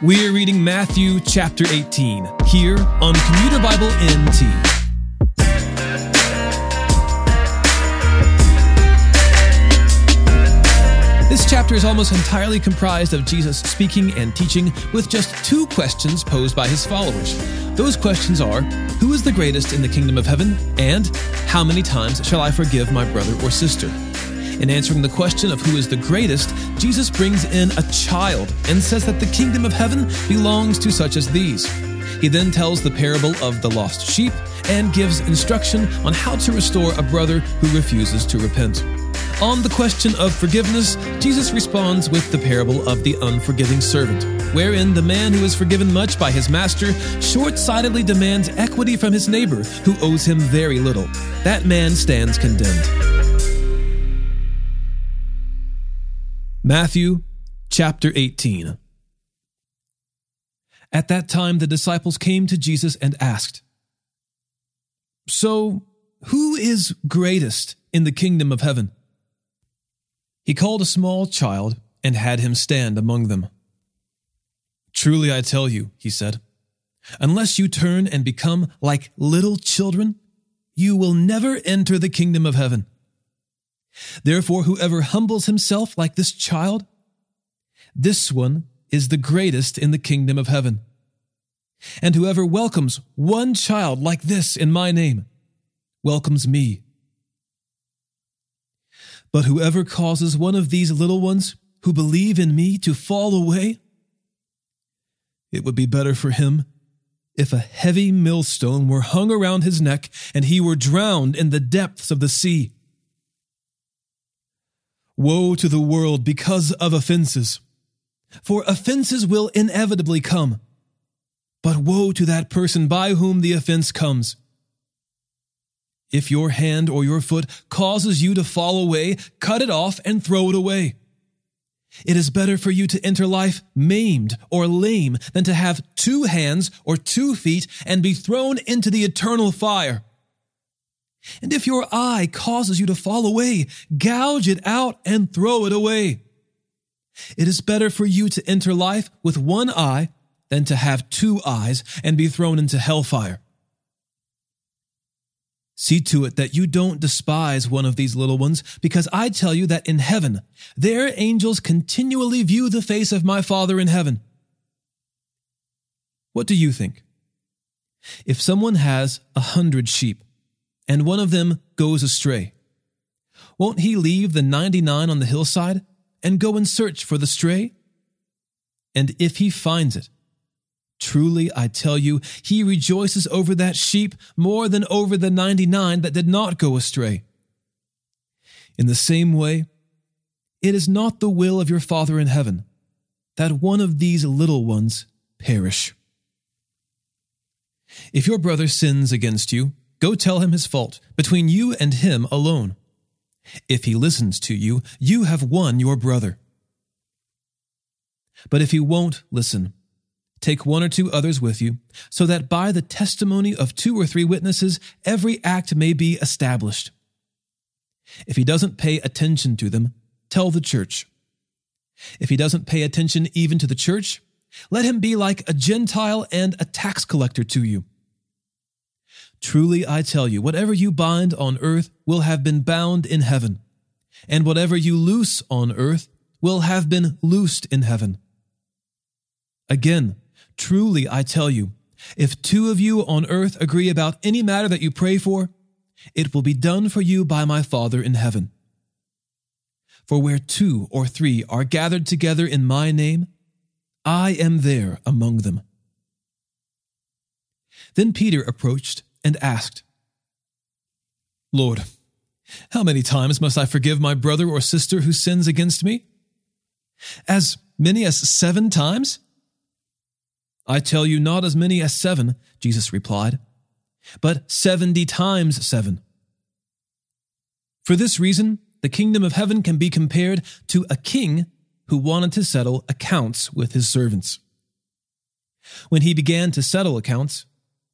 We're reading Matthew chapter 18 here on Commuter Bible NT. This chapter is almost entirely comprised of Jesus speaking and teaching with just two questions posed by his followers. Those questions are Who is the greatest in the kingdom of heaven? And How many times shall I forgive my brother or sister? In answering the question of who is the greatest, Jesus brings in a child and says that the kingdom of heaven belongs to such as these. He then tells the parable of the lost sheep and gives instruction on how to restore a brother who refuses to repent. On the question of forgiveness, Jesus responds with the parable of the unforgiving servant, wherein the man who is forgiven much by his master short sightedly demands equity from his neighbor who owes him very little. That man stands condemned. Matthew chapter 18. At that time, the disciples came to Jesus and asked, So, who is greatest in the kingdom of heaven? He called a small child and had him stand among them. Truly I tell you, he said, unless you turn and become like little children, you will never enter the kingdom of heaven. Therefore, whoever humbles himself like this child, this one is the greatest in the kingdom of heaven. And whoever welcomes one child like this in my name welcomes me. But whoever causes one of these little ones who believe in me to fall away, it would be better for him if a heavy millstone were hung around his neck and he were drowned in the depths of the sea. Woe to the world because of offenses. For offenses will inevitably come. But woe to that person by whom the offense comes. If your hand or your foot causes you to fall away, cut it off and throw it away. It is better for you to enter life maimed or lame than to have two hands or two feet and be thrown into the eternal fire. And if your eye causes you to fall away, gouge it out and throw it away. It is better for you to enter life with one eye than to have two eyes and be thrown into hellfire. See to it that you don't despise one of these little ones, because I tell you that in heaven their angels continually view the face of my Father in heaven. What do you think? If someone has a hundred sheep, and one of them goes astray. Won't he leave the 99 on the hillside and go and search for the stray? And if he finds it, truly I tell you, he rejoices over that sheep more than over the 99 that did not go astray. In the same way, it is not the will of your Father in heaven that one of these little ones perish. If your brother sins against you, Go tell him his fault, between you and him alone. If he listens to you, you have won your brother. But if he won't listen, take one or two others with you, so that by the testimony of two or three witnesses, every act may be established. If he doesn't pay attention to them, tell the church. If he doesn't pay attention even to the church, let him be like a Gentile and a tax collector to you. Truly I tell you, whatever you bind on earth will have been bound in heaven, and whatever you loose on earth will have been loosed in heaven. Again, truly I tell you, if two of you on earth agree about any matter that you pray for, it will be done for you by my Father in heaven. For where two or three are gathered together in my name, I am there among them. Then Peter approached and asked, Lord, how many times must I forgive my brother or sister who sins against me? As many as seven times? I tell you, not as many as seven, Jesus replied, but seventy times seven. For this reason, the kingdom of heaven can be compared to a king who wanted to settle accounts with his servants. When he began to settle accounts,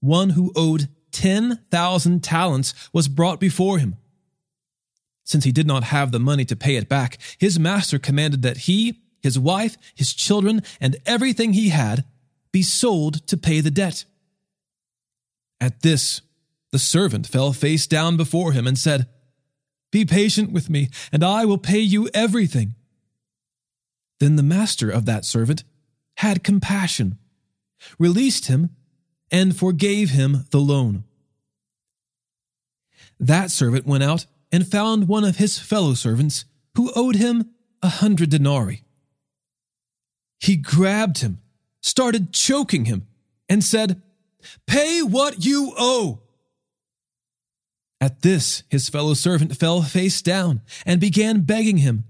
one who owed 10,000 talents was brought before him. Since he did not have the money to pay it back, his master commanded that he his wife, his children, and everything he had be sold to pay the debt. At this, the servant fell face down before him and said, Be patient with me, and I will pay you everything. Then the master of that servant had compassion, released him, and forgave him the loan. That servant went out and found one of his fellow servants who owed him a hundred denarii. He grabbed him, started choking him, and said, Pay what you owe. At this, his fellow servant fell face down and began begging him,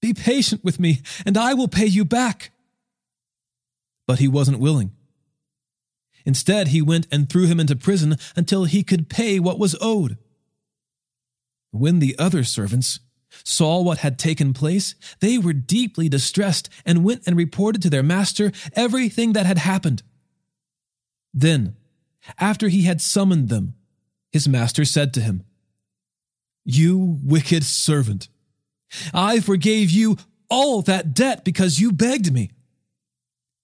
Be patient with me, and I will pay you back. But he wasn't willing. Instead, he went and threw him into prison until he could pay what was owed. When the other servants saw what had taken place, they were deeply distressed and went and reported to their master everything that had happened. Then, after he had summoned them, his master said to him, You wicked servant, I forgave you all that debt because you begged me.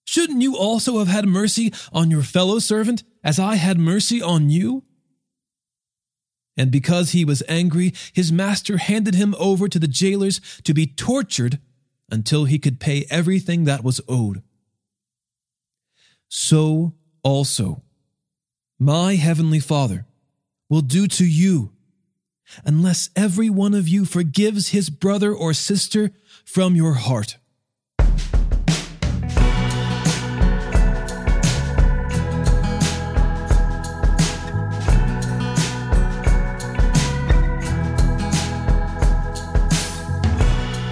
Shouldn't you also have had mercy on your fellow servant as I had mercy on you? And because he was angry, his master handed him over to the jailers to be tortured until he could pay everything that was owed. So also, my heavenly Father will do to you, unless every one of you forgives his brother or sister from your heart.